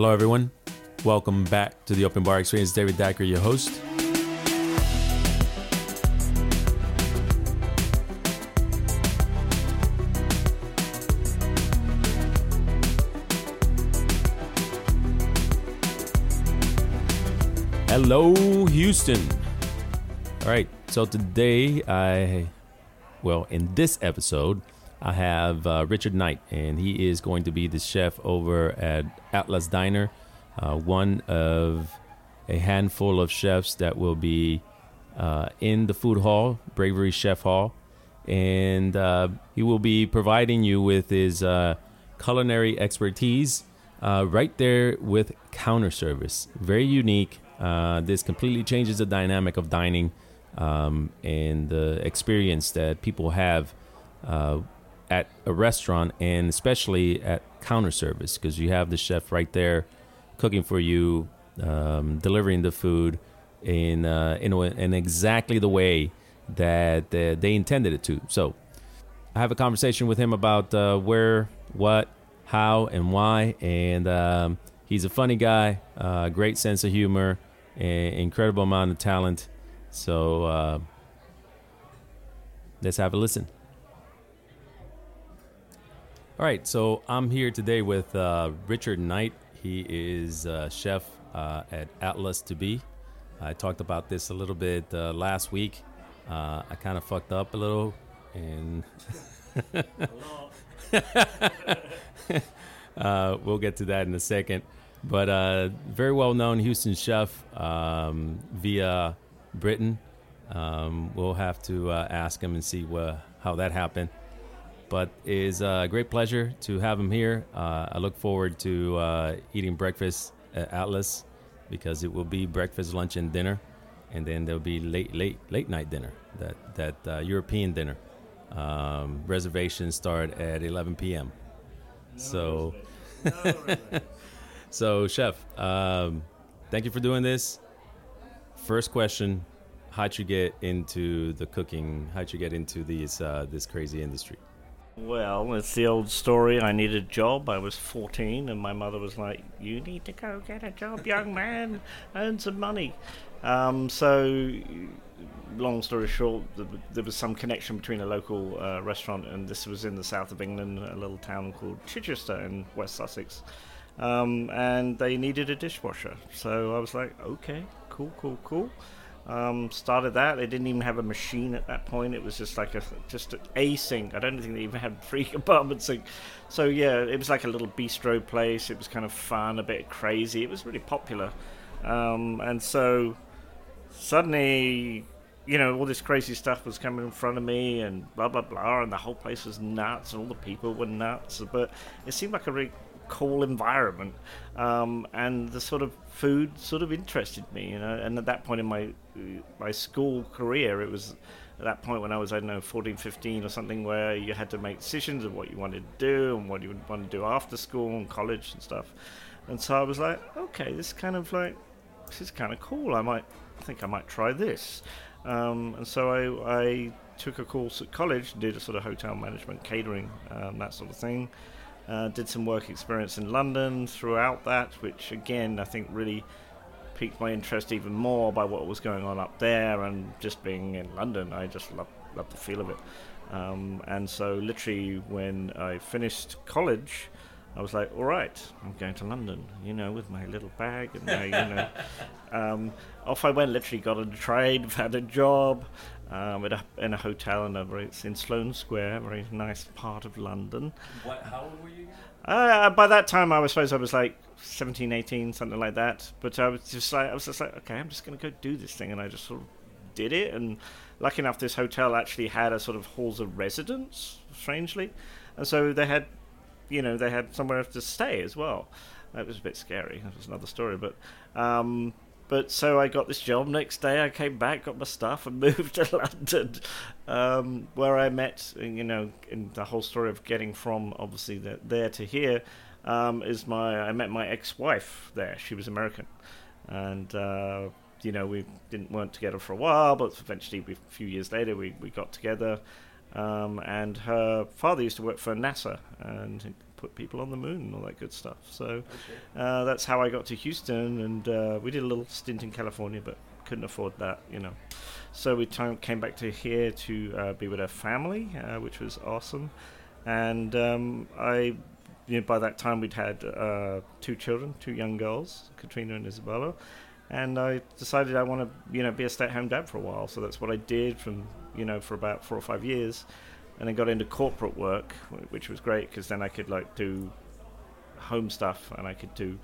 Hello, everyone. Welcome back to the Open Bar Experience. David Dacker, your host. Hello, Houston. All right, so today I, well, in this episode, I have uh, Richard Knight, and he is going to be the chef over at Atlas Diner, uh, one of a handful of chefs that will be uh, in the food hall, Bravery Chef Hall, and uh, he will be providing you with his uh, culinary expertise uh, right there with counter service. Very unique. this completely changes the dynamic of dining um, and the experience that people have at a restaurant and especially at counter service because you have the chef right there cooking for you, um, delivering the food in uh, in, in exactly the way that uh, they intended it to. So I have a conversation with him about uh, where, what, how, and why. And um, he's a funny guy, uh, great sense of humor, incredible amount of talent. So uh, let's have a listen. All right, so I'm here today with uh, Richard Knight. He is uh, chef uh, at Atlas to Be. I talked about this a little bit uh, last week. Uh, I kind of fucked up a little, and we'll get to that in a second. But very well known Houston chef um, via Britain. Um, we'll have to ask him and see how that happened but it's a great pleasure to have him here. Uh, I look forward to uh, eating breakfast at Atlas because it will be breakfast, lunch, and dinner, and then there'll be late, late, late night dinner. That that uh, European dinner. Um, reservations start at 11 p.m. No so, no so chef, um, thank you for doing this. First question: How'd you get into the cooking? How'd you get into these uh, this crazy industry? Well, it's the old story. I needed a job. I was 14, and my mother was like, You need to go get a job, young man, earn some money. Um, so, long story short, there was some connection between a local uh, restaurant, and this was in the south of England, a little town called Chichester in West Sussex. Um, and they needed a dishwasher. So I was like, Okay, cool, cool, cool. Um, started that. They didn't even have a machine at that point. It was just like a just a sink. I don't think they even had three compartment sink. So yeah, it was like a little bistro place. It was kind of fun, a bit crazy. It was really popular. Um, and so suddenly, you know, all this crazy stuff was coming in front of me, and blah blah blah, and the whole place was nuts, and all the people were nuts. But it seemed like a really cool environment, um, and the sort of food sort of interested me, you know. And at that point in my my school career, it was at that point when I was I don't know 14, 15 or something, where you had to make decisions of what you wanted to do and what you would want to do after school and college and stuff. And so I was like, okay, this is kind of like this is kind of cool. I might I think I might try this. Um, and so I, I took a course at college, did a sort of hotel management, catering, um, that sort of thing. Uh, did some work experience in London throughout that, which again I think really piqued my interest even more by what was going on up there and just being in London. I just love love the feel of it. Um, and so literally when I finished college, I was like, all right, I'm going to London, you know, with my little bag and my, you know, um, off I went. Literally got a trade, had a job, um, a, in a hotel in a very, in Sloane Square, a very nice part of London. What? How old were you? Uh, by that time, I was suppose I was like 17, 18, something like that. But I was just like, I was just like, okay, I'm just going to go do this thing, and I just sort of did it. And lucky enough, this hotel actually had a sort of halls of residence, strangely, and so they had, you know, they had somewhere to stay as well. That was a bit scary. That was another story, but. Um, but so I got this job. Next day, I came back, got my stuff, and moved to London, um, where I met, you know, in the whole story of getting from obviously the, there to here um, is my I met my ex-wife there. She was American, and uh, you know we didn't weren't together for a while, but eventually, we, a few years later, we we got together. Um, and her father used to work for NASA and put people on the moon and all that good stuff. So uh, that's how I got to Houston, and uh, we did a little stint in California, but couldn't afford that, you know. So we time, came back to here to uh, be with our family, uh, which was awesome. And um, I, you know, by that time we'd had uh, two children, two young girls, Katrina and Isabella. And I decided I want to, you know, be a stay-at-home dad for a while. So that's what I did from, you know, for about four or five years and then got into corporate work, which was great because then I could like do home stuff and I could do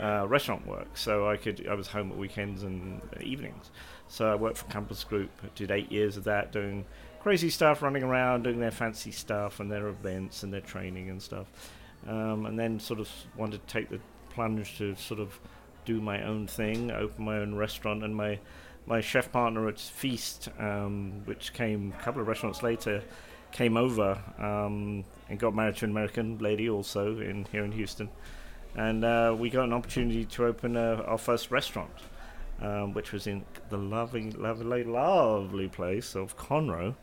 uh, restaurant work. So I could I was home at weekends and evenings. So I worked for Compass Group. Did eight years of that, doing crazy stuff, running around, doing their fancy stuff and their events and their training and stuff. Um, and then sort of wanted to take the plunge to sort of do my own thing, open my own restaurant, and my my chef partner at Feast, um, which came a couple of restaurants later, came over um, and got married to an American lady also in here in Houston, and uh, we got an opportunity to open uh, our first restaurant, um, which was in the lovely, lovely, lovely place of Conroe.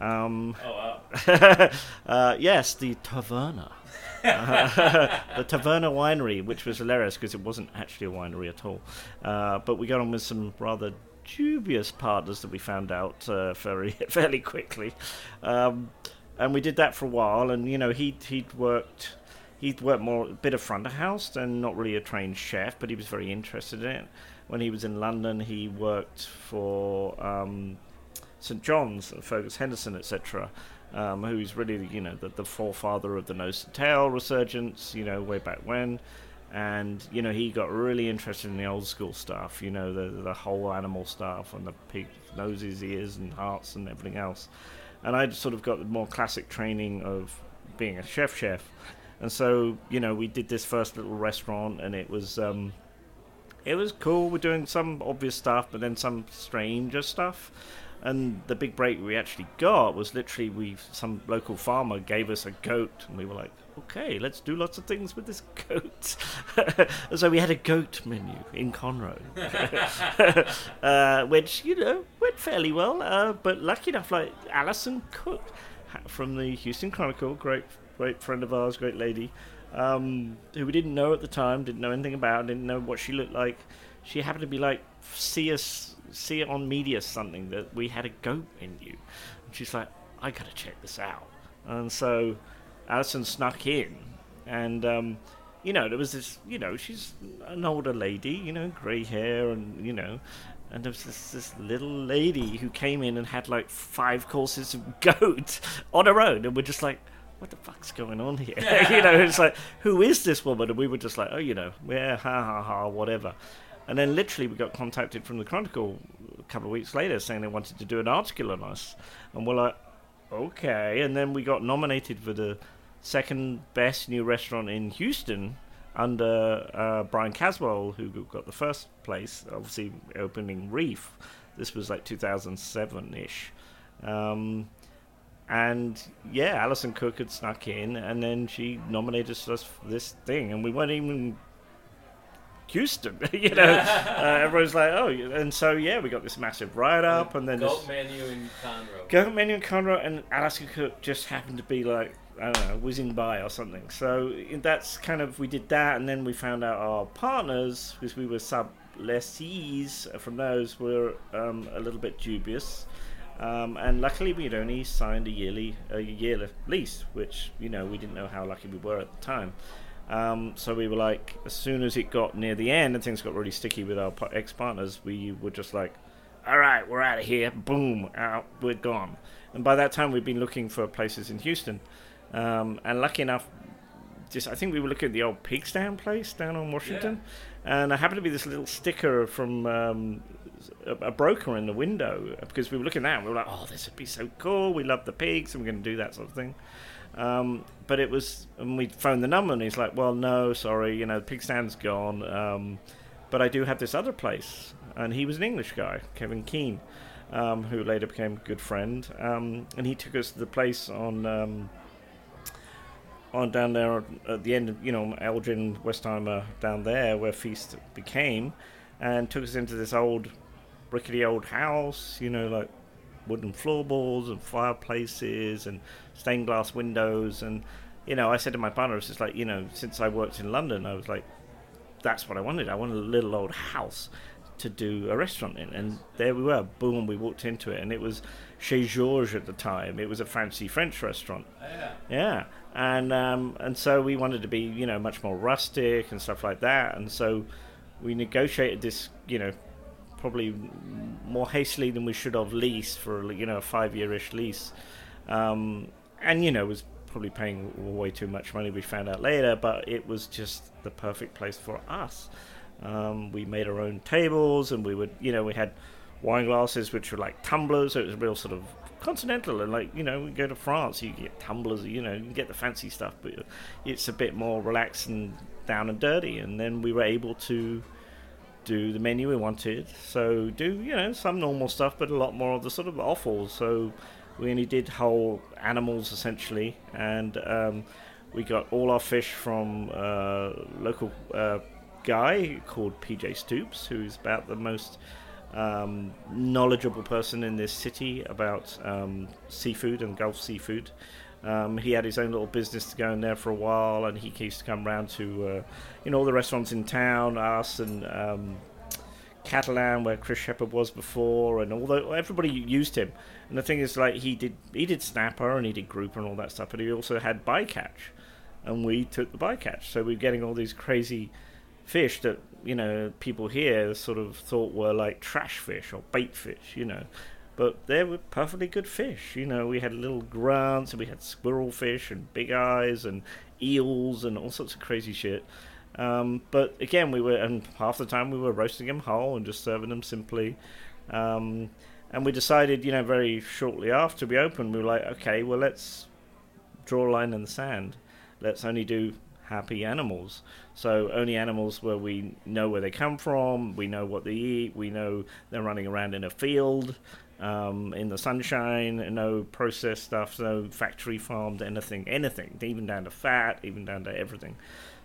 Um, oh wow! uh, yes, the Taverna. the Taverna Winery, which was hilarious because it wasn't actually a winery at all. Uh, but we got on with some rather dubious partners that we found out uh, very fairly quickly, um, and we did that for a while. And you know, he he'd worked he'd worked more a bit of front of house and not really a trained chef, but he was very interested in it. When he was in London, he worked for um, St John's, Fergus Henderson, etc. Um, who's really, you know, the, the forefather of the nose to tail resurgence, you know, way back when and you know he got really interested in the old school stuff you know the the whole animal stuff and the pig noses ears and hearts and everything else. And i sort of got the more classic training of being a chef chef. And so you know we did this first little restaurant and it was um, it was cool. We're doing some obvious stuff but then some stranger stuff. And the big break we actually got was literally we some local farmer gave us a goat and we were like okay, let's do lots of things with this goat. so we had a goat menu in Conroe, uh, which, you know, went fairly well. Uh, but lucky enough, like Alison Cook from the Houston Chronicle, great, great friend of ours, great lady, um, who we didn't know at the time, didn't know anything about, didn't know what she looked like. She happened to be like, see us, see it on media something that we had a goat menu. And she's like, I gotta check this out. And so Alison snuck in, and um, you know there was this. You know, she's an older lady. You know, grey hair, and you know. And there was this, this little lady who came in and had like five courses of goat on her own, and we're just like, what the fuck's going on here? you know, it's like, who is this woman? And we were just like, oh, you know, yeah, ha ha ha, whatever. And then literally we got contacted from the Chronicle a couple of weeks later saying they wanted to do an article on us. And we're like, okay. And then we got nominated for the second best new restaurant in Houston under uh, Bryan Caswell, who got the first place, obviously opening Reef. This was like 2007 ish. Um, and yeah, Alison Cook had snuck in, and then she nominated us for this thing, and we weren't even Houston. you know, uh, everyone's like, oh, and so yeah, we got this massive write up, and then goat this menu in Conroe. goat menu in Conroe, and Alison Cook just happened to be like I don't know, whizzing by or something. So that's kind of we did that, and then we found out our partners because we were sub lessees from those were um, a little bit dubious. Um, and luckily, we'd only signed a yearly a year lease, which you know we didn't know how lucky we were at the time. Um, so we were like, as soon as it got near the end and things got really sticky with our ex partners, we were just like, all right, we're out of here. Boom, out, we're gone. And by that time, we'd been looking for places in Houston. Um, and lucky enough, just I think we were looking at the old pig stand place down on Washington, yeah. and I happened to be this little sticker from um, a, a, broker in the window because we were looking at. And we were like, "Oh, this would be so cool! We love the pigs, and we're going to do that sort of thing." Um, but it was, and we phoned the number, and he's like, "Well, no, sorry, you know, the pig stand's gone, um, but I do have this other place." And he was an English guy, Kevin Keane, um, who later became a good friend, um, and he took us to the place on um, on down there at the end of, you know, Elgin, Westheimer, down there where Feast became, and took us into this old, rickety old house, you know, like wooden floorboards and fireplaces and stained glass windows and you know, I said to my partner, it's just like, you know, since I worked in London, I was like, that's what I wanted. I wanted a little old house to do a restaurant in. And there we were. Boom, we walked into it. And it was Chez Georges at the time. It was a fancy French restaurant. Oh, yeah. Yeah. And, um, and so we wanted to be, you know, much more rustic and stuff like that. And so we negotiated this, you know, probably more hastily than we should have lease for, you know, a five year ish lease. Um, and, you know, was probably paying way too much money. We found out later, but it was just the perfect place for us. Um, we made our own tables, and we would, you know, we had wine glasses which were like tumblers. So it was a real sort of continental, and like you know, we go to France, you get tumblers, you know, you get the fancy stuff, but it's a bit more relaxed and down and dirty. And then we were able to do the menu we wanted. So do you know some normal stuff, but a lot more of the sort of offals. So we only did whole animals essentially, and um, we got all our fish from uh, local uh, guy called PJ Stoops, who's about the most um, knowledgeable person in this city about um, seafood and Gulf seafood. Um, he had his own little business to go in there for a while, and he used to come round to, uh, you know, all the restaurants in town, us and um, Catalan, where Chris Shepherd was before, and although everybody used him. And the thing is, like he did, he did snapper and he did grouper and all that stuff, but he also had bycatch, and we took the bycatch. So we are getting all these crazy fish that you know people here sort of thought were like trash fish or bait fish, you know. But they were perfectly good fish. You know, we had little grunts and we had squirrel fish and big eyes and eels and all sorts of crazy shit. Um, but again, we were, and half the time we were roasting them whole and just serving them simply. Um, and we decided, you know, very shortly after we opened, we were like, okay, well, let's draw a line in the sand. Let's only do happy animals. So only animals where we know where they come from, we know what they eat, we know they're running around in a field, um, in the sunshine, no processed stuff, no factory farmed anything, anything, even down to fat, even down to everything.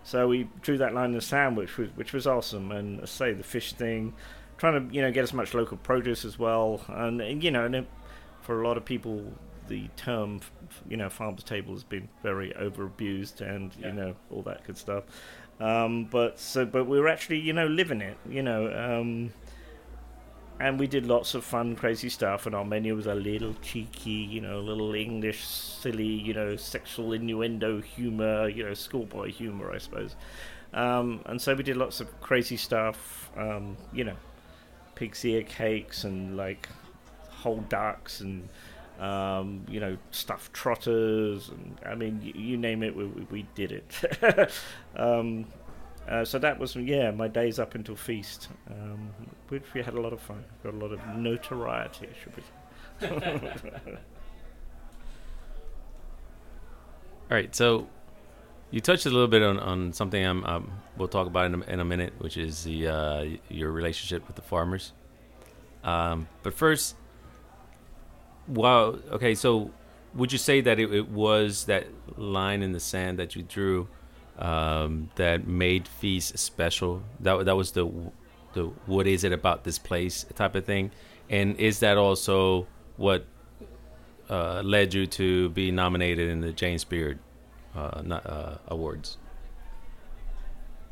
So we drew that line in the sand, which was which was awesome. And say the fish thing, trying to you know get as much local produce as well, and, and you know, and it, for a lot of people, the term you know farmers table has been very over abused, and yeah. you know all that good stuff. Um, but so, but we were actually you know living it, you know. Um, and we did lots of fun, crazy stuff. And our menu was a little cheeky, you know, a little English, silly, you know, sexual innuendo humor, you know, schoolboy humor, I suppose. Um, and so we did lots of crazy stuff, um, you know, pig's ear cakes and like whole ducks and um, you know, stuffed trotters, and I mean, you, you name it, we, we did it. um, uh, so that was yeah my days up until feast, um, which we had a lot of fun. Got a lot of notoriety, I should we? All right, so you touched a little bit on, on something I'm, um, we'll talk about in a, in a minute, which is the uh, your relationship with the farmers. Um, but first, wow, okay, so would you say that it, it was that line in the sand that you drew? um, that made Feast special. That that was the the what is it about this place type of thing, and is that also what uh, led you to be nominated in the James Beard uh, uh, Awards?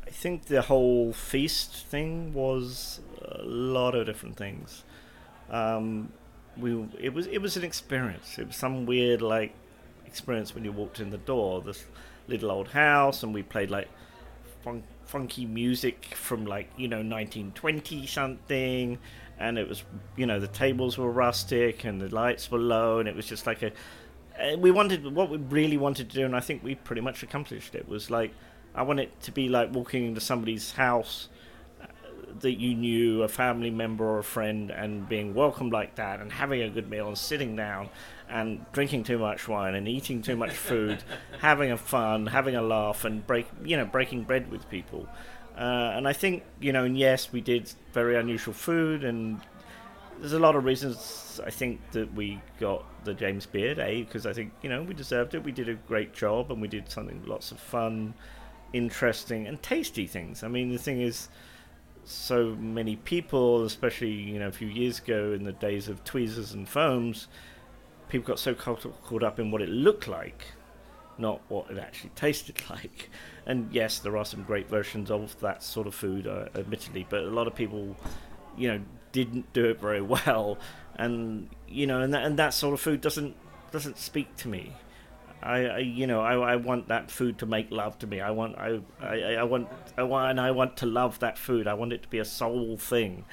I think the whole feast thing was a lot of different things. Um, we it was it was an experience. It was some weird like experience when you walked in the door. This little old house, and we played like fun- funky music from like you know 1920 something, and it was you know the tables were rustic and the lights were low, and it was just like a. Uh, we wanted what we really wanted to do, and I think we pretty much accomplished it. Was like I want it to be like walking into somebody's house that you knew, a family member or a friend, and being welcomed like that, and having a good meal and sitting down and drinking too much wine and eating too much food, having a fun, having a laugh, and break you know breaking bread with people. Uh, and I think you know, and yes, we did very unusual food, and there's a lot of reasons I think that we got the James Beard, a because I think you know we deserved it. We did a great job, and we did something lots of fun, interesting, and tasty things. I mean, the thing is so many people, especially you know a few years ago in the days of tweezers and foams, people got so caught, up in what it looked like not what it actually tasted like. And yes, there are some great versions of that sort of food, uh, admittedly, but a lot of people, you know, didn't do it very well, and you know, and that, and that sort of food doesn't doesn't speak to me. I, I you know, I, I want that food to make love to me. I want, I, I, I want, I want, and I want to love that food. I want it to be a soul thing.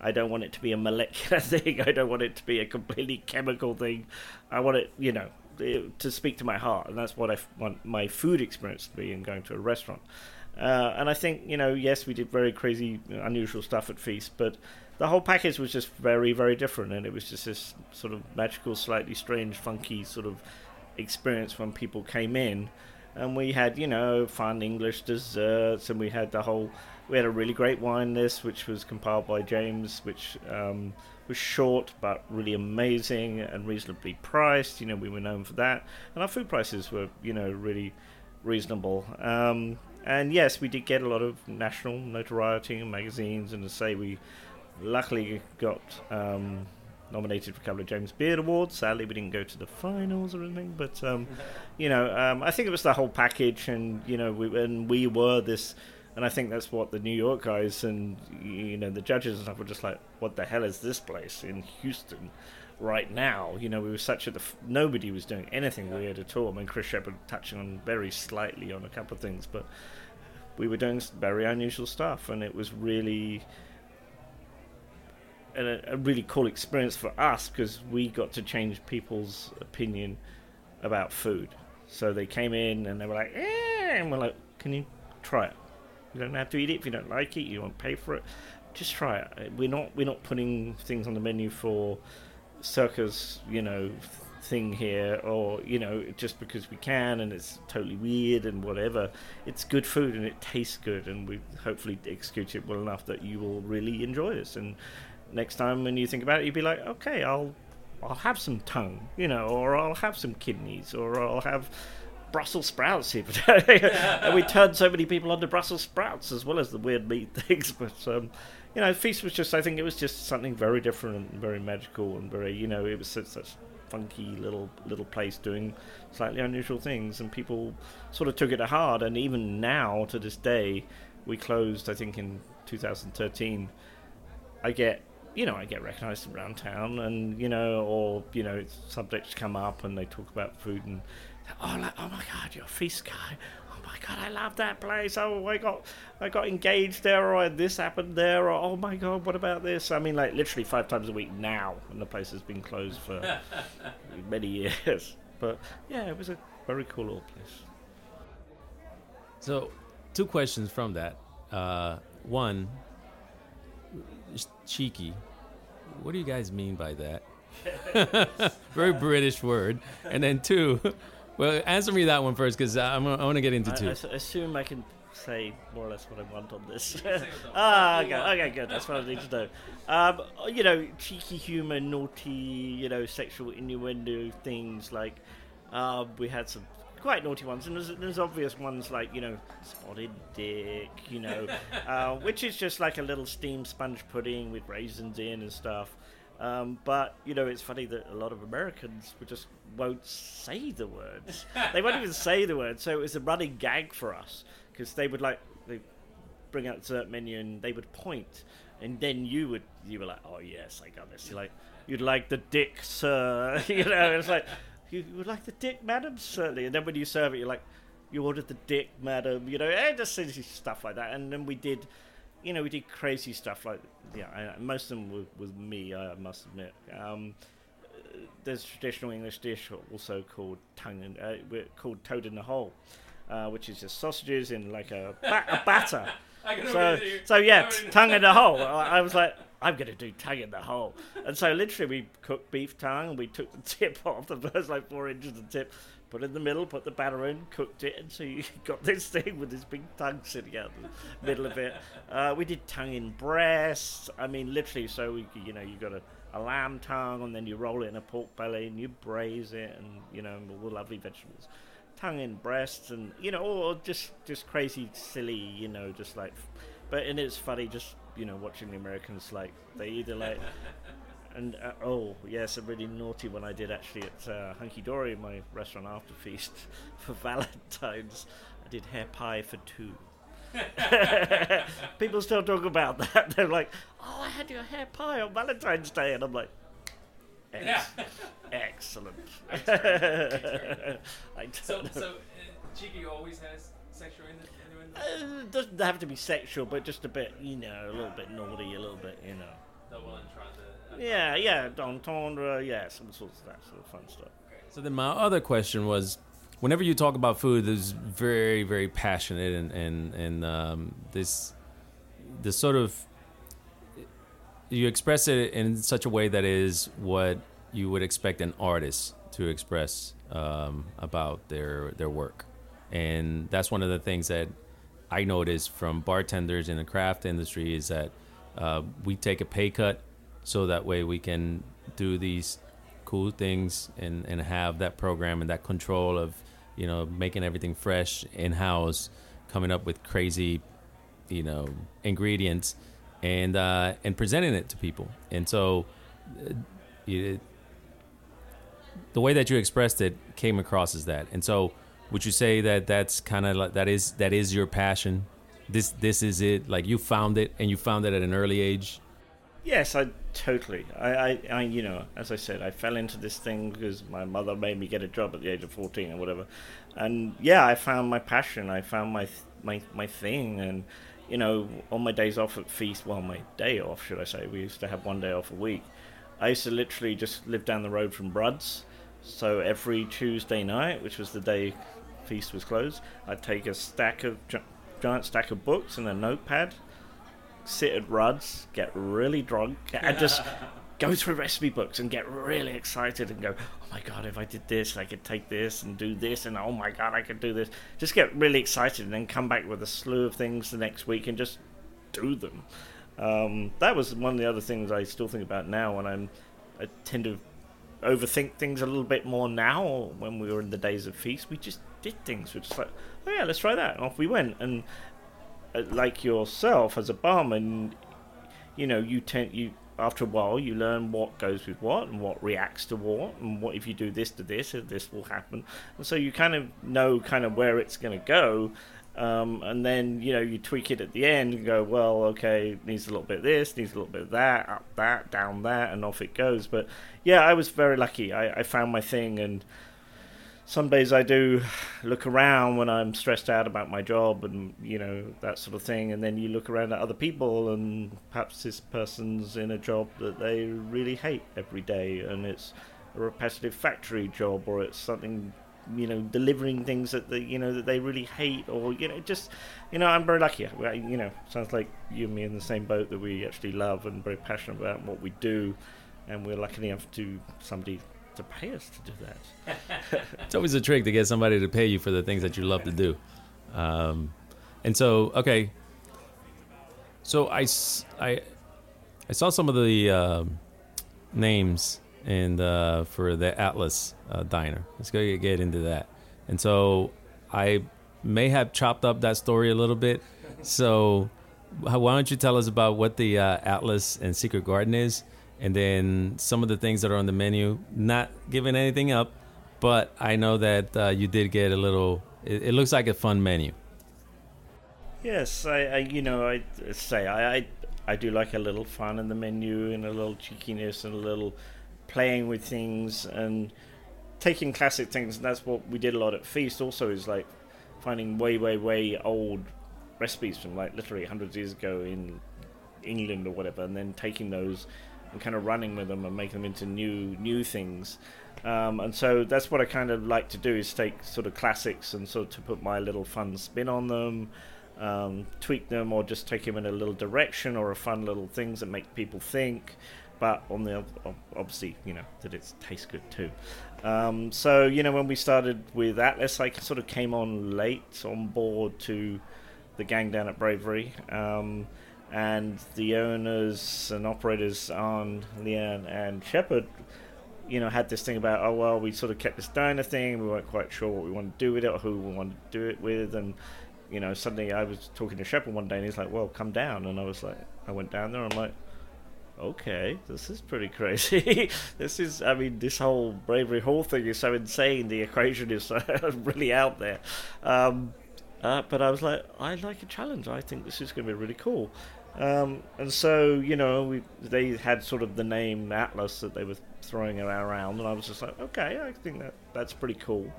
I don't want it to be a molecular thing. I don't want it to be a completely chemical thing. I want it, you know, to speak to my heart, and that's what I want my food experience to be in going to a restaurant. Uh, and I think, you know, yes, we did very crazy, unusual stuff at Feast, but the whole package was just very, very different, and it was just this sort of magical, slightly strange, funky sort of experience when people came in. And we had, you know, fun English desserts, and we had the whole. We had a really great wine list, which was compiled by James, which um, was short but really amazing and reasonably priced. You know, we were known for that, and our food prices were, you know, really reasonable. Um, and yes, we did get a lot of national notoriety in magazines, and to say we luckily got um, nominated for a couple of James Beard Awards. Sadly, we didn't go to the finals or anything, but um, you know, um, I think it was the whole package, and you know, we, and we were this, and I think that's what the New York guys and you know the judges and stuff were just like, what the hell is this place in Houston? Right now, you know, we were such a the f- nobody was doing anything weird at all. I mean, Chris Shepherd touching on very slightly on a couple of things, but we were doing very unusual stuff, and it was really a, a really cool experience for us because we got to change people's opinion about food. So they came in and they were like, eh, and we're like, can you try it? You don't have to eat it if you don't like it. You won't pay for it. Just try it. We're not we're not putting things on the menu for circus, you know, thing here, or you know, just because we can and it's totally weird and whatever. It's good food and it tastes good, and we hopefully execute it well enough that you will really enjoy this. And next time when you think about it, you'd be like, okay, I'll I'll have some tongue, you know, or I'll have some kidneys, or I'll have Brussels sprouts. and we turned so many people onto Brussels sprouts as well as the weird meat things. But um, you know, feast was just I think it was just something very different and very magical and very you know it was such, such funky little little place doing slightly unusual things, and people sort of took it to heart. And even now to this day, we closed I think in 2013. I get you know, I get recognised around town, and you know, or you know, subjects come up and they talk about food, and oh, like, oh my god, you're a feast guy. Oh my god, I love that place. Oh, I got, I got engaged there, or this happened there, or oh my god, what about this? I mean, like literally five times a week now, and the place has been closed for many years. But yeah, it was a very cool old place. So, two questions from that. Uh, one, cheeky. What do you guys mean by that? Very British word. And then two, well, answer me that one first because I want to get into two. I, I assume I can say more or less what I want on this. ah, okay, okay, good. That's what I need to know. Um, you know, cheeky humor, naughty, you know, sexual innuendo things like um, we had some quite naughty ones, and there's, there's obvious ones like you know spotted dick, you know, uh, which is just like a little steamed sponge pudding with raisins in and stuff. Um, but you know, it's funny that a lot of Americans would just won't say the words. they won't even say the words. So it was a running gag for us because they would like they bring out the dessert menu and they would point, and then you would you were like, oh yes, I got this. You're like, you'd like the dick, sir. you know, it's like you would like the dick, madam? Certainly. And then when you serve it, you're like, you ordered the dick, madam. You know, and just stuff like that. And then we did, you know, we did crazy stuff like, yeah, most of them were with me, I must admit. Um, there's a traditional English dish also called tongue and, uh, called toad in the hole, uh, which is just sausages in like a, ba- a batter. so, so yeah, tongue in the hole. I, I was like, I'm going to do tongue in the hole. And so literally we cooked beef tongue, and we took the tip off, the first like four inches of the tip, put it in the middle, put the batter in, cooked it, and so you got this thing with this big tongue sitting out in the middle of it. Uh, we did tongue in breast. I mean, literally, so we, you know, you got a, a lamb tongue, and then you roll it in a pork belly, and you braise it, and you know, all the lovely vegetables. Tongue in breasts, and you know, or just just crazy, silly, you know, just like. But and it's funny, just you know, watching the Americans like they either like and uh, oh yes, a really naughty one I did actually at uh, Hunky Dory, my restaurant after feast for Valentine's. I did hair pie for two. People still talk about that. They're like, "Oh, I had your hair pie on Valentine's Day," and I'm like, Ex- "Excellent." I So, don't know. so uh, Cheeky always has sexual innuendo? Uh, it doesn't have to be sexual, but just a bit, you know, a little bit naughty, a little bit, you know. Double entendre. Yeah, yeah, entendre, yeah, some sorts of that sort of fun stuff. So then my other question was, whenever you talk about food, there's very, very passionate and and and um, this this sort of you express it in such a way that is what you would expect an artist to express um, about their their work, and that's one of the things that I noticed from bartenders in the craft industry is that uh, we take a pay cut so that way we can do these cool things and, and have that program and that control of you know making everything fresh in house, coming up with crazy you know ingredients and uh, and presenting it to people. And so uh, it, the way that you expressed it came across as that. And so would you say that that's kind of like that is that is your passion? This this is it. Like you found it and you found it at an early age. Yes, I totally. I, I, I, you know, as I said, I fell into this thing because my mother made me get a job at the age of fourteen or whatever, and yeah, I found my passion. I found my my my thing, and you know, on my days off at feast, well, my day off, should I say? We used to have one day off a week. I used to literally just live down the road from Bruds, so every Tuesday night, which was the day feast was closed, I'd take a stack of gi- giant stack of books and a notepad sit at Rudd's, get really drunk, and just go through recipe books and get really excited and go, oh my god, if I did this, I could take this and do this, and oh my god, I could do this. Just get really excited and then come back with a slew of things the next week and just do them. Um, that was one of the other things I still think about now when I'm. I tend to overthink things a little bit more now. When we were in the days of feast, we just did things. We're just like, oh yeah, let's try that, and off we went. And uh, like yourself as a barman, you know, you tend you after a while you learn what goes with what and what reacts to what and what if you do this to this, if this will happen. And so you kind of know kind of where it's going to go. Um, and then you know you tweak it at the end and go well okay needs a little bit of this needs a little bit of that up that down that and off it goes but yeah I was very lucky I, I found my thing and some days I do look around when I'm stressed out about my job and you know that sort of thing, and then you look around at other people, and perhaps this person's in a job that they really hate every day, and it's a repetitive factory job, or it's something you know delivering things that they you know that they really hate, or you know just you know I'm very lucky. You know, sounds like you and me in the same boat that we actually love and very passionate about what we do, and we're lucky enough to somebody to pay us to do that. It's always a trick to get somebody to pay you for the things that you love to do. Um, and so, okay. So I, I, I saw some of the um names and uh, for the Atlas uh, diner. Let's go get into that. And so I may have chopped up that story a little bit. So why don't you tell us about what the uh, Atlas and Secret Garden is, and then some of the things that are on the menu. Not giving anything up, but I know that uh, you did get a little. It, it looks like a fun menu. Yes, I, I you know, I say I, I I do like a little fun in the menu and a little cheekiness and a little playing with things and taking classic things. And that's what we did a lot at Feast. Also, is like finding way, way, way old recipes from like literally hundreds of years ago in England or whatever, and then taking those and kind of running with them and making them into new new things. Um, and so that's what I kind of like to do is take sort of classics and sort of to put my little fun spin on them, um, tweak them, or just take them in a little direction or a fun little things that make people think. But on the obviously, you know that it tastes good too. Um, so you know when we started with Atlas, I sort of came on late on board to the gang down at Bravery. Um, and the owners and operators on Lian and Shepard, you know, had this thing about oh well, we sort of kept this diner thing. We weren't quite sure what we wanted to do with it or who we wanted to do it with, and you know, suddenly I was talking to Shepard one day, and he's like, "Well, come down," and I was like, I went down there. I'm like, okay, this is pretty crazy. this is, I mean, this whole Bravery Hall thing is so insane. The equation is really out there. Um, uh, but I was like, I like a challenge. I think this is going to be really cool. Um, and so, you know, we they had sort of the name Atlas that they were throwing around, and I was just like, okay, I think that that's pretty cool.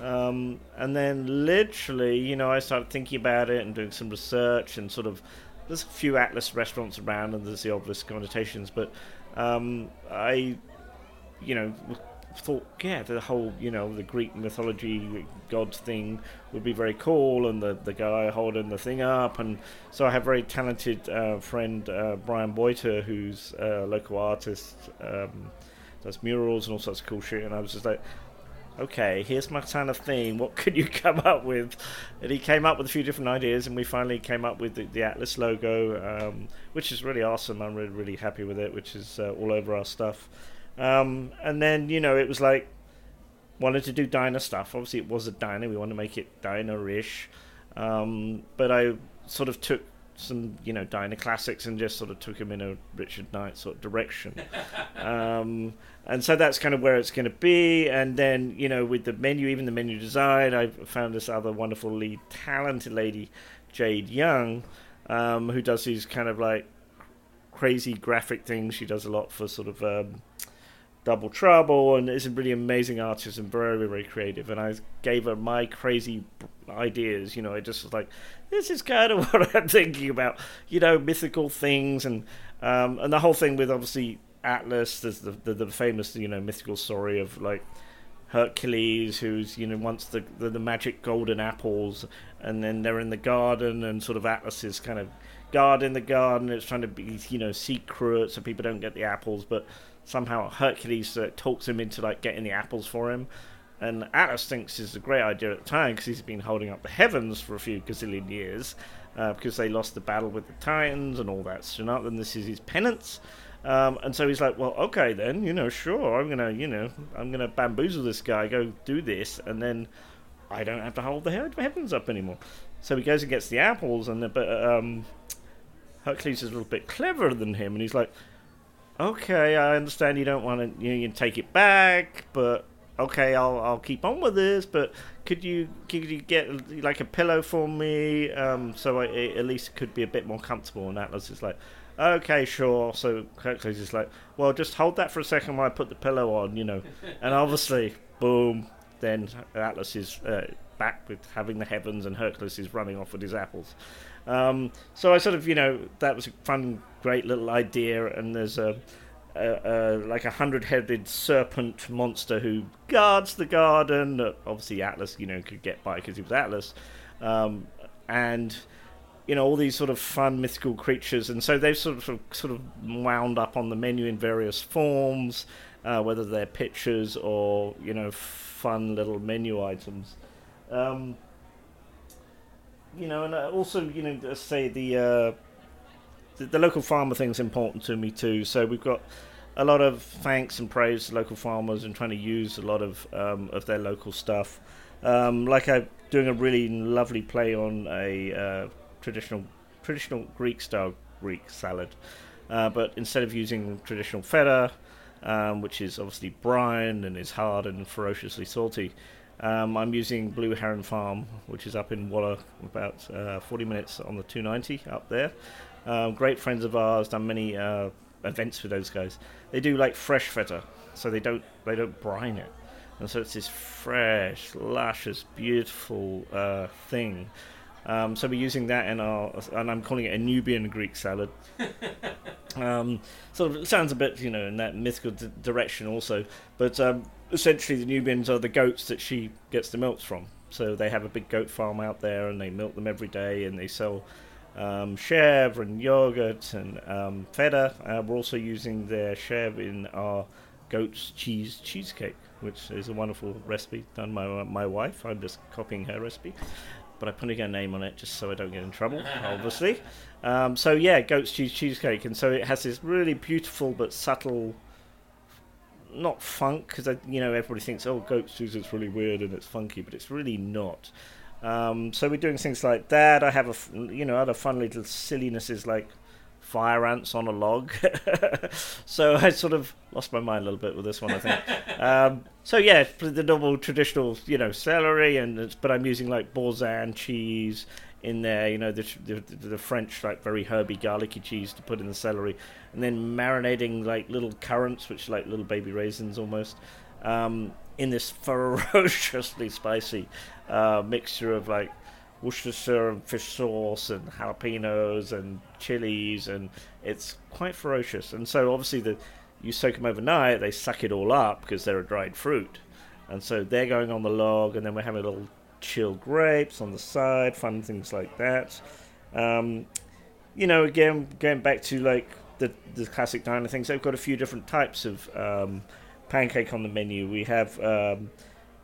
Um, and then literally, you know, I started thinking about it and doing some research and sort of. There's a few Atlas restaurants around, and there's the obvious connotations, but um, I, you know, thought, yeah, the whole, you know, the Greek mythology gods thing would be very cool, and the the guy holding the thing up, and so I have a very talented uh, friend uh, Brian Boiter, who's a local artist, um, does murals and all sorts of cool shit, and I was just like, okay, here's my kind of thing. What could you come up with? And he came up with a few different ideas, and we finally came up with the, the Atlas logo, um, which is really awesome. I'm really, really happy with it, which is uh, all over our stuff. Um, and then, you know, it was like, wanted to do diner stuff. Obviously, it was a diner. We wanted to make it diner-ish. Um, but I sort of took some, you know, diner classics and just sort of took them in a Richard Knight sort of direction. um, and so that's kind of where it's going to be. And then, you know, with the menu, even the menu design, I found this other wonderfully talented lady, Jade Young, um, who does these kind of like crazy graphic things. She does a lot for sort of um, Double Trouble, and is a really amazing artist and very, very creative. And I gave her my crazy ideas. You know, I just was like, this is kind of what I'm thinking about. You know, mythical things and um, and the whole thing with obviously Atlas. There's the, the, the famous you know mythical story of like Hercules, who's you know wants the, the, the magic golden apples, and then they're in the garden, and sort of Atlas is kind of guarding the garden. It's trying to be you know secret so people don't get the apples, but somehow Hercules uh, talks him into like getting the apples for him. And Atlas thinks this is a great idea at the time because he's been holding up the heavens for a few gazillion years uh, because they lost the battle with the Titans and all that So now then, this is his penance. Um, and so he's like, well, okay then, you know, sure, I'm gonna, you know, I'm gonna bamboozle this guy, go do this, and then I don't have to hold the heavens up anymore. So he goes and gets the apples, and the, but um, Hercules is a little bit cleverer than him, and he's like, okay, I understand you don't want to you, know, take it back, but okay, I'll I'll keep on with this. But could you could you get like a pillow for me, um, so I, it, at least it could be a bit more comfortable? And Atlas is like, okay, sure. So Hercules is like, well, just hold that for a second while I put the pillow on, you know. And obviously, boom, then Atlas is uh, back with having the heavens, and Hercules is running off with his apples. Um, so I sort of, you know, that was a fun, great little idea, and there's a, a, a like a hundred-headed serpent monster who guards the garden. Obviously, Atlas, you know, could get by because he was Atlas, um, and you know all these sort of fun mythical creatures, and so they've sort of sort of wound up on the menu in various forms, uh, whether they're pictures or you know fun little menu items. Um, you know, and also, you know, say the, uh, the, the local farmer thing's important to me too. So we've got a lot of thanks and praise to local farmers and trying to use a lot of um, of their local stuff. Um, like I'm doing a really lovely play on a uh, traditional traditional Greek style Greek salad, uh, but instead of using traditional feta, um, which is obviously brine and is hard and ferociously salty, um, I'm using Blue Heron Farm, which is up in Waller, about uh, 40 minutes on the 290 up there. Um, great friends of ours, done many uh, events with those guys. They do like fresh feta, so they don't they don't brine it, and so it's this fresh, luscious, beautiful uh, thing. Um, so we're using that in our, and I'm calling it a Nubian Greek salad. um, sort of sounds a bit, you know, in that mythical d- direction also. But um, essentially, the Nubians are the goats that she gets the milks from. So they have a big goat farm out there, and they milk them every day, and they sell um, chèvre and yogurt and um, feta. Uh, we're also using their chèvre in our goat's cheese cheesecake, which is a wonderful recipe done by my wife. I'm just copying her recipe but I'm putting a name on it just so I don't get in trouble, obviously. Um, so yeah, goat's cheese cheesecake, and so it has this really beautiful but subtle, not funk because you know everybody thinks oh goat cheese is really weird and it's funky, but it's really not. Um, so we're doing things like that. I have a you know other fun little sillinesses like fire ants on a log. so I sort of lost my mind a little bit with this one, I think. um, so yeah, the normal traditional, you know, celery, and but I'm using like Boursin cheese in there, you know, the, the, the French like very herby, garlicky cheese to put in the celery, and then marinating like little currants, which are like little baby raisins almost, um, in this ferociously spicy uh, mixture of like Worcestershire and fish sauce and jalapenos and chilies, and it's quite ferocious. And so obviously the you soak them overnight, they suck it all up because they're a dried fruit, and so they're going on the log, and then we're having a little chilled grapes on the side, fun things like that. Um, you know, again, going back to like the the classic diner things, they've got a few different types of um, pancake on the menu. We have um,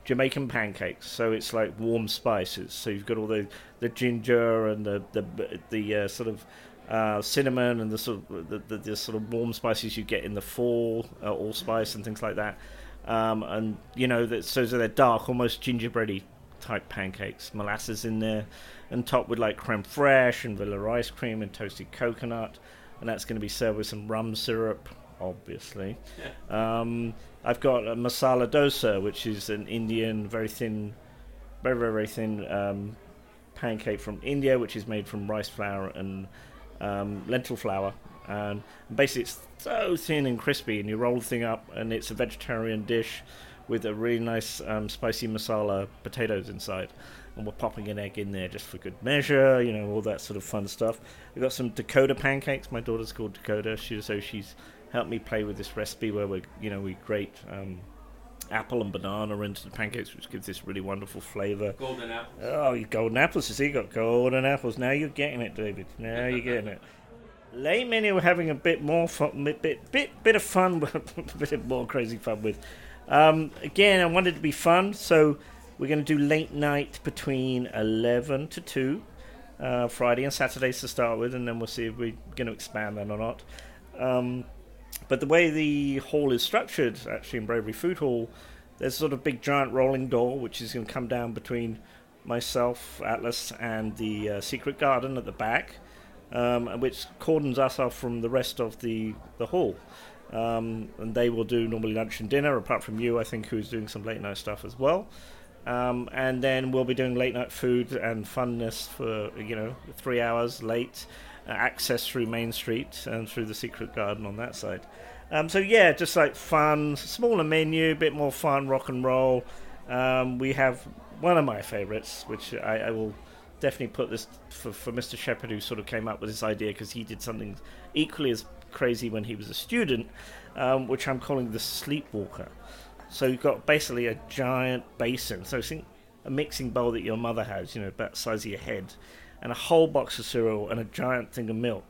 Jamaican pancakes, so it's like warm spices. So you've got all the, the ginger and the the the uh, sort of uh, cinnamon and the sort of the, the, the, sort of warm spices you get in the fall, uh, allspice and things like that. Um, and you know that so they're dark, almost gingerbready type pancakes, molasses in there, and topped with like creme fraiche and vanilla ice cream and toasted coconut, and that's going to be served with some rum syrup, obviously. Um, I've got a masala dosa, which is an Indian, very thin, very very very thin um, pancake from India, which is made from rice flour and um, lentil flour. And basically, it's so thin and crispy, and you roll the thing up, and it's a vegetarian dish with a really nice um, spicy masala potatoes inside. And we're popping an egg in there just for good measure, you know, all that sort of fun stuff. We've got some Dakota pancakes. My daughter's called Dakota. She, so she's helped me play with this recipe where we, you know, we grate um, apple and banana into the pancakes, which gives this really wonderful flavour. Golden apples. Oh, you golden apples! You see, you got golden apples. Now you're getting it, David. Now you're getting it. Late menu, we're having a bit more fun, bit bit bit, bit of fun, a bit more crazy fun with. Um, again, I wanted to be fun, so we're going to do late night between eleven to two, uh, Friday and Saturdays to start with, and then we'll see if we're going to expand that or not. Um, but the way the hall is structured, actually in Bravery Food Hall, there's sort of big giant rolling door which is going to come down between myself, Atlas, and the uh, secret garden at the back, um, which cordons us off from the rest of the the hall. Um, and they will do normally lunch and dinner, apart from you, I think, who's doing some late night stuff as well. Um, and then we'll be doing late night food and funness for you know three hours late uh, access through Main Street and through the Secret Garden on that side. Um, so yeah, just like fun, smaller menu, a bit more fun, rock and roll. Um, we have one of my favourites, which I, I, will definitely put this for, for Mr. Shepherd, who sort of came up with this idea because he did something equally as crazy when he was a student, um, which I'm calling the Sleepwalker. So you've got basically a giant basin. So think a mixing bowl that your mother has, you know, about the size of your head, and a whole box of cereal and a giant thing of milk.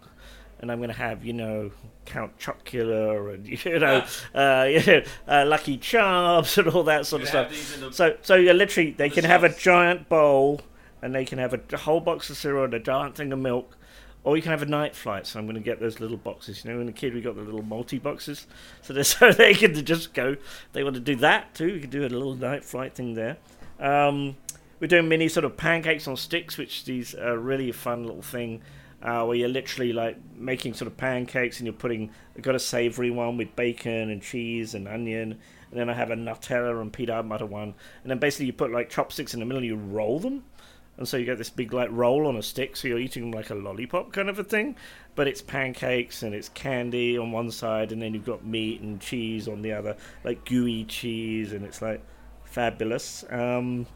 And I'm going to have, you know, Count Chocula and you know, uh, you know uh, Lucky Charms and all that sort of stuff. So, so you literally they the can have a giant bowl and they can have a whole box of cereal and a giant thing of milk, or you can have a night flight. So I'm going to get those little boxes. You know, when a kid we got the little multi boxes, so, they so they can just go. They want to do that too. We can do a little night flight thing there. Um, we're doing mini sort of pancakes on sticks, which is a really fun little thing. Uh, where you're literally like making sort of pancakes and you're putting I've got a savory one with bacon and cheese and onion and then I have a Nutella and peanut butter one and then basically you put like chopsticks in the middle and you roll them and so you get this big like roll on a stick so you're eating them like a lollipop kind of a thing but it's pancakes and it's candy on one side and then you've got meat and cheese on the other like gooey cheese and it's like fabulous um,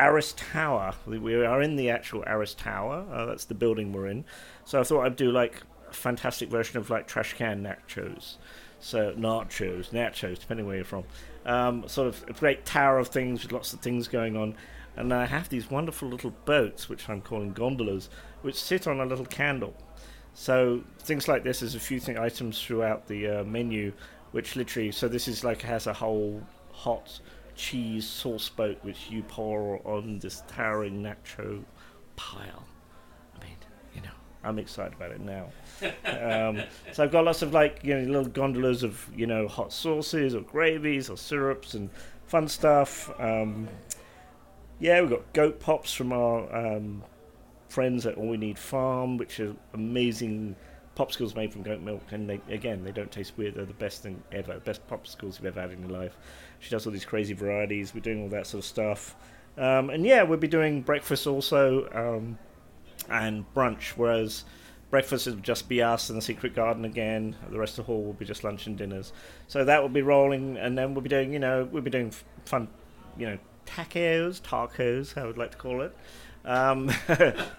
Aris Tower. We are in the actual Aris Tower. Uh, that's the building we're in. So I thought I'd do like a fantastic version of like trash can nachos. So nachos, nachos, depending where you're from. Um, sort of a great tower of things with lots of things going on. And I have these wonderful little boats, which I'm calling gondolas, which sit on a little candle. So things like this, is a few thing, items throughout the uh, menu, which literally, so this is like has a whole hot cheese sauce boat which you pour on this towering nacho pile. I mean, you know, I'm excited about it now. um, so I've got lots of like you know little gondolas of you know hot sauces or gravies or syrups and fun stuff. Um, yeah, we've got goat pops from our um, friends at All We Need Farm, which are amazing popsicles made from goat milk, and they again they don't taste weird. They're the best thing ever, best popsicles you've ever had in your life. She does all these crazy varieties. We're doing all that sort of stuff, um, and yeah, we'll be doing breakfast also um, and brunch. Whereas breakfast will just be us in the secret garden again. The rest of the hall will be just lunch and dinners. So that will be rolling, and then we'll be doing you know we'll be doing fun, you know tacos, tacos, I would like to call it. Um,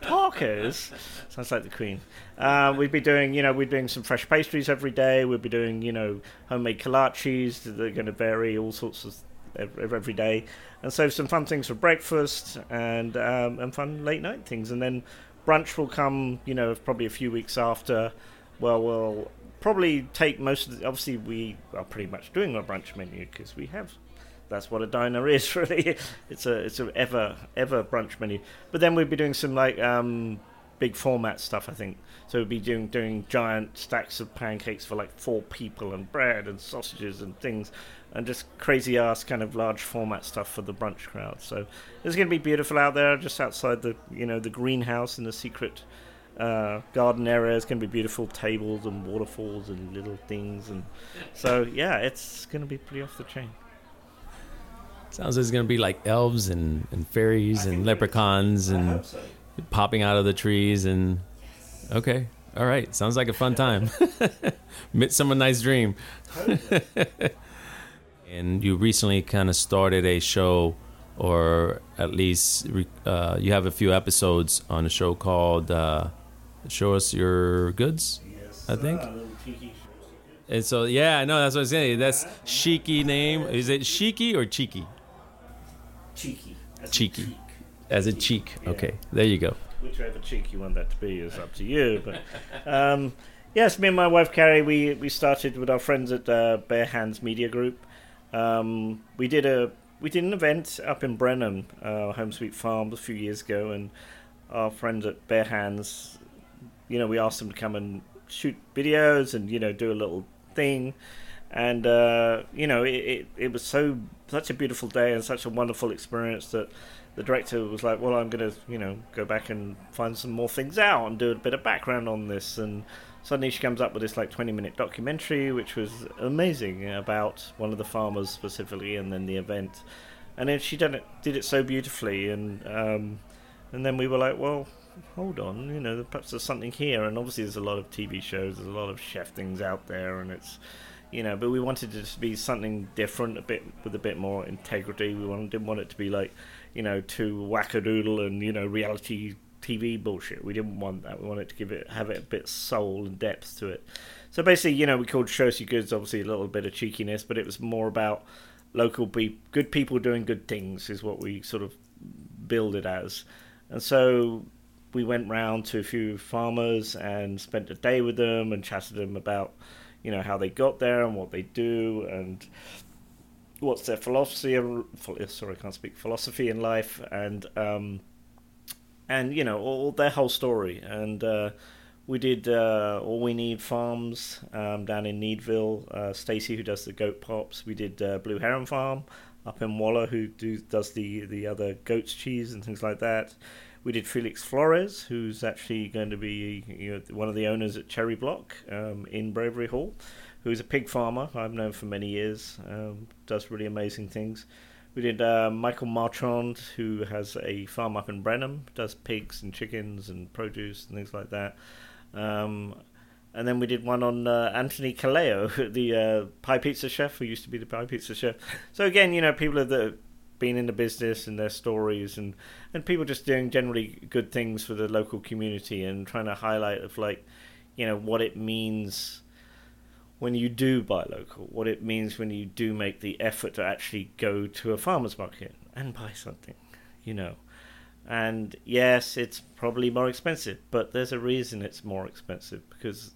tacos sounds like the Queen. Uh, we'd be doing, you know, we're doing some fresh pastries every day. We'd be doing, you know, homemade kolaches. They're going to vary all sorts of every, day, and so some fun things for breakfast and um, and fun late night things, and then brunch will come, you know, probably a few weeks after. Well, we'll probably take most of the. Obviously, we are pretty much doing our brunch menu because we have that's what a diner is really. It's a it's a ever ever brunch menu. But then we'd be doing some like um, big format stuff. I think so. We'd be doing doing giant stacks of pancakes for like four people and bread and sausages and things, and just crazy ass kind of large format stuff for the brunch crowd. So it's going to be beautiful out there, just outside the you know the greenhouse and the secret. Uh, garden area is going to be beautiful tables and waterfalls and little things and so yeah it's going to be pretty off the chain Sounds like it's gonna be like elves and, and fairies and leprechauns and so. popping out of the trees and okay, all right. Sounds like a fun time. Midsummer Night's Dream. and you recently kind of started a show, or at least uh, you have a few episodes on a show called uh, "Show Us Your Goods." Yes, I think. uh, And so yeah, I know that's what I'm saying. That's cheeky name. Is it cheeky or cheeky? Cheeky. as in Cheeky. cheek. As a cheek. Yeah. Okay, there you go. Whichever cheek you want that to be is up to you. But um, yes, me and my wife Carrie, we we started with our friends at uh, Bare Hands Media Group. Um, we did a we did an event up in Brenham, uh, Home Sweet Farm, a few years ago, and our friends at Bare Hands, you know, we asked them to come and shoot videos and you know do a little thing and uh, you know it, it, it was so such a beautiful day and such a wonderful experience that the director was like well i'm going to you know go back and find some more things out and do a bit of background on this. And suddenly she comes up with this like 20 minute documentary which was amazing about one of the farmers specifically and then the event. And then she done it did it so beautifully and um, and then we were like well hold on you know perhaps there's something here. And obviously there's a lot of tv shows there's a lot of chef things out there and it's you know, but we wanted it to be something different, a bit with a bit more integrity. We wanted, didn't want it to be like, you know, too wackadoodle and you know reality TV bullshit. We didn't want that. We wanted to give it have it a bit soul and depth to it. So basically, you know, we called Shows You Goods obviously a little bit of cheekiness, but it was more about local be- good people doing good things is what we sort of build it as. And so we went round to a few farmers and spent a day with them and chatted them about you know how they got there and what they do and what's their philosophy sorry I can't speak philosophy in life and um, and you know all their whole story. And uh, we did uh, all we need farms um, down in Needville uh, Stacy who does the goat pops. We did uh, Blue Heron Farm up in Waller who do does the the other goat's cheese and things like that we did Felix Florez, who's actually going to be you know, one of the owners at Cherry Block um, in Bravery Hall, who's a pig farmer I've known for many years, um, does really amazing things. We did uh, Michael Marchand, who has a farm up in Brenham, does pigs and chickens and produce and things like that. Um, and then we did one on uh, Anthony Calleo, the uh, Pi Pizza chef, who used to be the Pi Pizza chef. So again, you know, people that been in the business and their stories and and people just doing generally good things for the local community and trying to highlight of like you know what it means when you do buy local what it means when you do make the effort to actually go to a farmers market and buy something you know. And yes it's probably more expensive but there's a reason it's more expensive because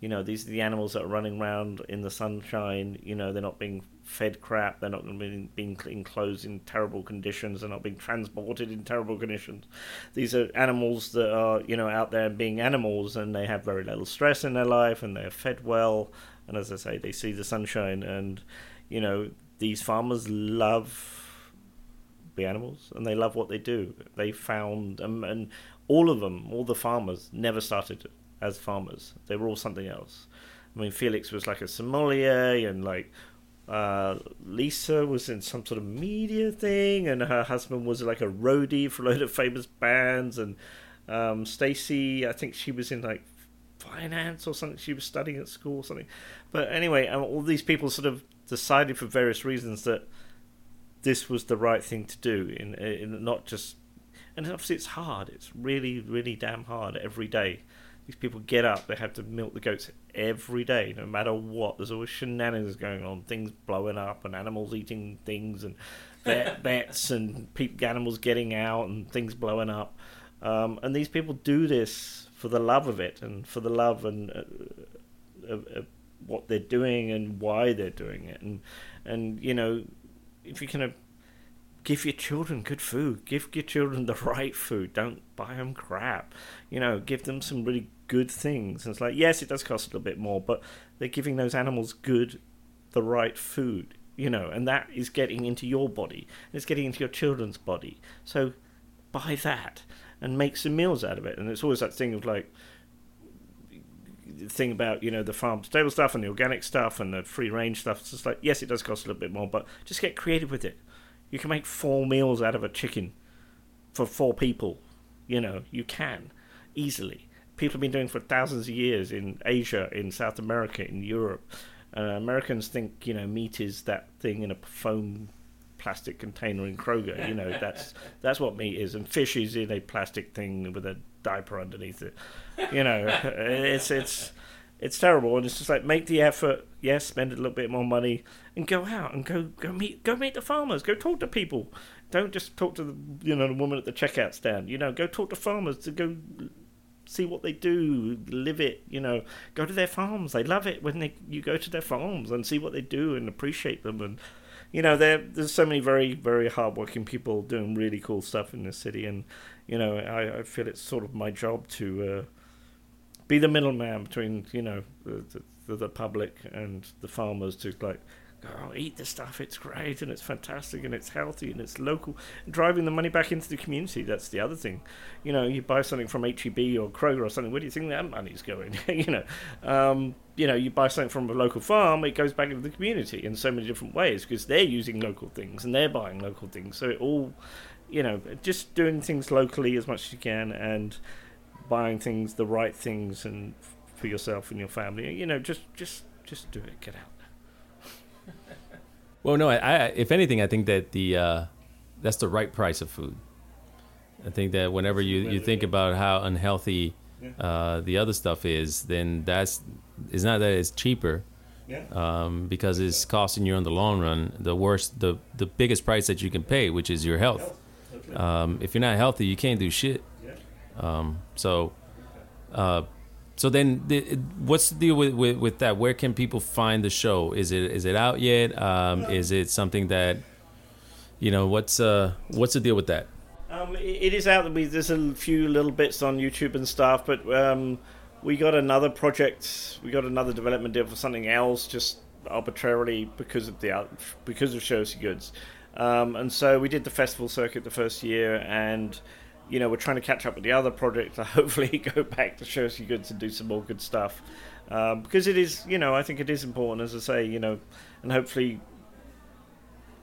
you know these are the animals that are running around in the sunshine you know they're not being fed crap. They're not being, being enclosed in terrible conditions. They're not being transported in terrible conditions. These are animals that are, you know, out there being animals, and they have very little stress in their life, and they're fed well. And as I say, they see the sunshine, and you know, these farmers love the animals, and they love what they do. They found, um, and all of them, all the farmers, never started as farmers. They were all something else. I mean, Felix was like a sommelier, and like uh, Lisa was in some sort of media thing, and her husband was like a roadie for a load of famous bands, and um, Stacy, I think she was in like finance or something. She was studying at school or something. But anyway, um, all these people sort of decided for various reasons that this was the right thing to do, in, in not just. And obviously, it's hard. It's really, really damn hard every day. These people get up, they have to milk the goats every day, no matter what. There's always shenanigans going on, things blowing up, and animals eating things, and bats, and people, animals getting out, and things blowing up. Um, and these people do this for the love of it, and for the love and uh, of, of what they're doing and why they're doing it, and and you know, if you kind of give your children good food, give your children the right food, don't buy them crap, you know, give them some really good things. And it's like, yes, it does cost a little bit more, but they're giving those animals good, the right food, you know, and that is getting into your body, it's getting into your children's body. So buy that and make some meals out of it. And it's always that thing of like, thing about you know the farm stable stuff and the organic stuff and the free range stuff. It's just like yes, it does cost a little bit more, but just get creative with it. You can make four meals out of a chicken for four people. You know you can easily. People have been doing for thousands of years in Asia, in South America, in Europe. Uh, Americans think you know meat is that thing in a foam plastic container in Kroger. You know that's that's what meat is, and fish is in a plastic thing with a diaper underneath it. You know, it's it's it's terrible, and it's just like make the effort. Yes, spend a little bit more money, and go out and go go meet go meet the farmers. Go talk to people. Don't just talk to the you know the woman at the checkout stand. You know, go talk to farmers to go see what they do, live it. You know, go to their farms. They love it when they you go to their farms and see what they do and appreciate them. And you know, there's so many very very hardworking people doing really cool stuff in this city, and you know, I, I feel it's sort of my job to uh, be the middleman between you know the, the, the public and the farmers to like oh, eat the stuff. It's great and it's fantastic and it's healthy and it's local. Driving the money back into the community. That's the other thing. You know, you buy something from HEB or Kroger or something. Where do you think that money's going? you know, um, you know, you buy something from a local farm. It goes back into the community in so many different ways because they're using local things and they're buying local things. So it all, you know, just doing things locally as much as you can and buying things, the right things, and for yourself and your family. You know, just just just do it. Get out. Well, no, I, I, if anything, I think that the uh, that's the right price of food. I think that whenever you, you think about how unhealthy uh, the other stuff is, then that's it's not that it's cheaper, um, because it's costing you in the long run the worst, the the biggest price that you can pay, which is your health. Um, if you're not healthy, you can't do shit. Um, so, uh, so then, the, what's the deal with, with, with, that? Where can people find the show? Is it is it out yet? Um, is it something that, you know, what's uh, what's the deal with that? Um, it, is out. There's a few little bits on YouTube and stuff, but um, we got another project. We got another development deal for something else, just arbitrarily because of the because of Show Us Your Goods. Um, and so we did the festival circuit the first year, and you know, we're trying to catch up with the other projects to hopefully go back to Show Your Goods and do some more good stuff. Um, because it is, you know, I think it is important, as I say, you know, and hopefully,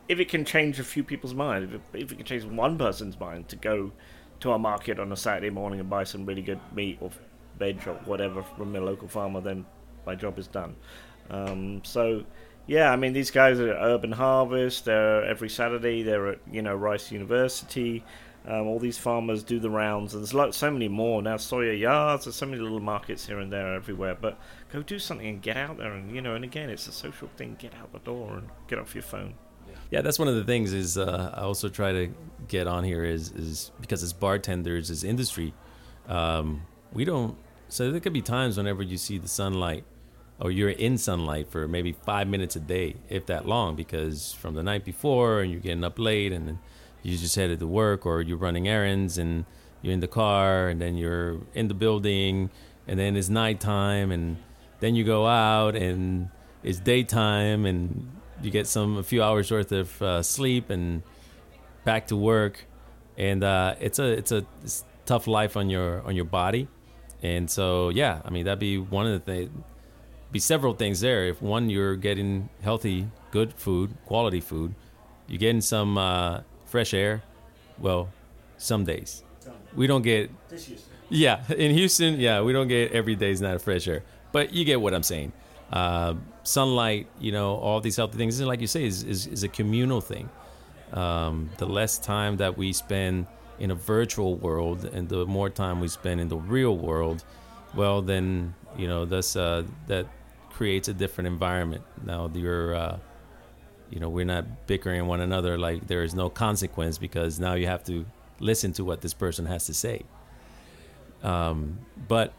if it can change a few people's mind, if it, if it can change one person's mind to go to our market on a Saturday morning and buy some really good meat or veg or whatever from a local farmer, then my job is done. Um, so, yeah, I mean, these guys are at Urban Harvest. They're every Saturday. They're at you know Rice University. Um, all these farmers do the rounds, and there's like so many more now. Sawyer Yards, there's so many little markets here and there everywhere. But go do something and get out there, and you know. And again, it's a social thing. Get out the door and get off your phone. Yeah, that's one of the things. Is uh, I also try to get on here is is because as bartenders, as industry, um, we don't. So there could be times whenever you see the sunlight, or you're in sunlight for maybe five minutes a day, if that long, because from the night before, and you're getting up late, and you just headed to work or you're running errands and you're in the car and then you're in the building and then it's nighttime and then you go out and it's daytime and you get some a few hours worth of uh, sleep and back to work and uh, it's a it's a it's tough life on your on your body And so, yeah, I mean, that'd be one of the things, be several things there. If one, you're getting healthy, good food, quality food, you're getting some uh, fresh air. Well, some days we don't get. Yeah, in Houston, yeah, we don't get every day's not a fresh air, but you get what I'm saying. Uh, sunlight, you know, all these healthy things, and like you say, is, is, is a communal thing. Um, the less time that we spend in a virtual world and the more time we spend in the real world, well, then you know that's uh, that creates a different environment. Now you're, uh, you know, we're not bickering one another like there is no consequence because now you have to listen to what this person has to say. Um, but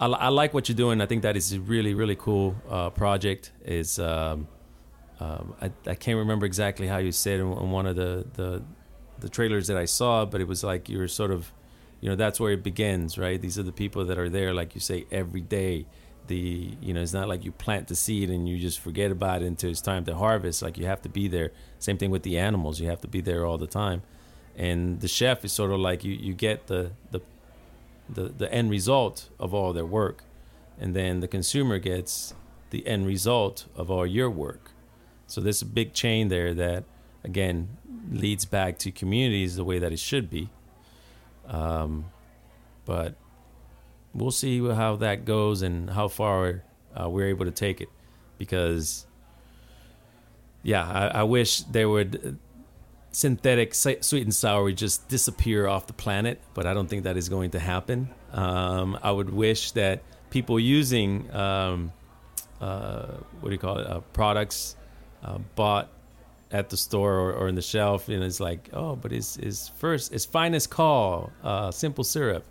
I, I, like what you're doing. I think that is a really really cool uh, project. Is um, um, I, I can't remember exactly how you said in, in one of the, the the trailers that I saw, but it was like you're sort of, you know, that's where it begins, right? These are the people that are there, like you say, every day. The you know, it's not like you plant the seed and you just forget about it until it's time to harvest. Like you have to be there. Same thing with the animals; you have to be there all the time. And the chef is sort of like you, you get the, the the the end result of all their work, and then the consumer gets the end result of all your work. So there's a big chain there that, again, leads back to communities the way that it should be. Um, but we'll see how that goes and how far uh, we're able to take it, because yeah, I, I wish there would synthetic sweet and sour just disappear off the planet, but I don't think that is going to happen. Um, I would wish that people using um, uh, what do you call it uh, products uh, bought at the store or, or in the shelf, and it's like, oh, but it's, it's first, it's finest call, uh, simple syrup.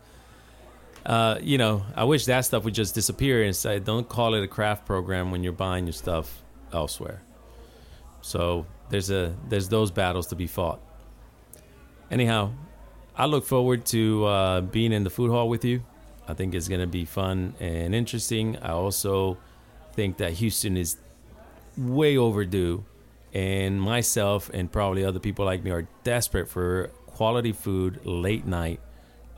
Uh, you know, I wish that stuff would just disappear and say, don't call it a craft program when you're buying your stuff elsewhere. So there's a there's those battles to be fought. Anyhow, I look forward to uh, being in the food hall with you. I think it's going to be fun and interesting. I also think that Houston is way overdue and myself and probably other people like me are desperate for quality food late night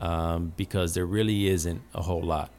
um, because there really isn't a whole lot.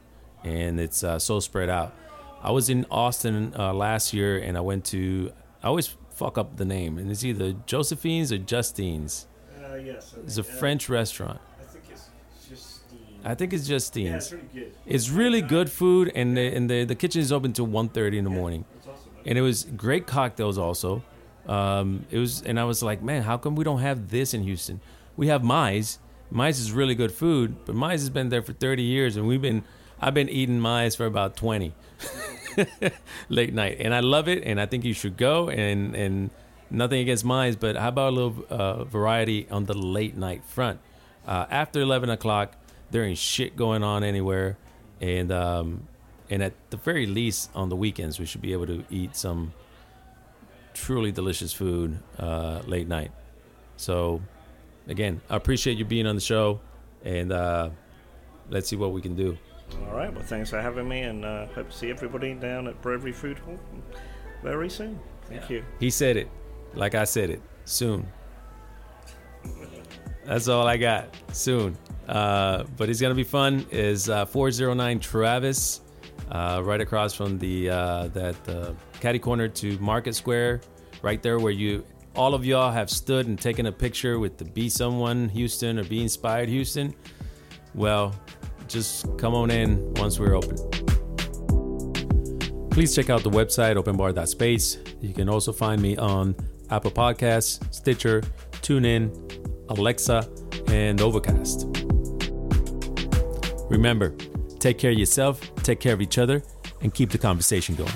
And it's uh, so spread out. I was in austin uh, last year and i went to i always fuck up the name and it's either josephine's or justine's. Uh, yes it's a french restaurant. I think it's justine i think it's justine's. Yeah, it's it's really good food and the, and the, the kitchen is open till 1.30 in the morning. awesome. and it was great cocktails also. Um, it was, and I was like, man, how come we don't have this in Houston? We have Mai's. Mai's is really good food, but Mai's has been there for 30 years, and we've been, I've been eating Mai's for about 20 late night, and I love it, and I think you should go. And and nothing against Mai's, but how about a little uh, variety on the late night front? Uh, after 11 o'clock, there ain't shit going on anywhere, and um, and at the very least on the weekends, we should be able to eat some truly delicious food uh, late night. So, again, I appreciate you being on the show, and uh, let's see what we can do. All right. Well, thanks for having me, and uh, hope to see everybody down at Bravery Food Hall very soon. Thank yeah. you. He said it, like I said it, soon. That's all I got. Soon. Uh, but it's gonna be fun. Is uh, 409 Travis, uh, right across from the uh, that uh, caddy corner to Market Square, right there where you all of y'all have stood and taken a picture with the Be Someone Houston or Be Inspired Houston. Well, just come on in once we're open. Please check out the website openbar.space. You can also find me on Apple Podcasts, Stitcher, TuneIn, Alexa, and Overcast. Remember, take care of yourself, take care of each other, and keep the conversation going.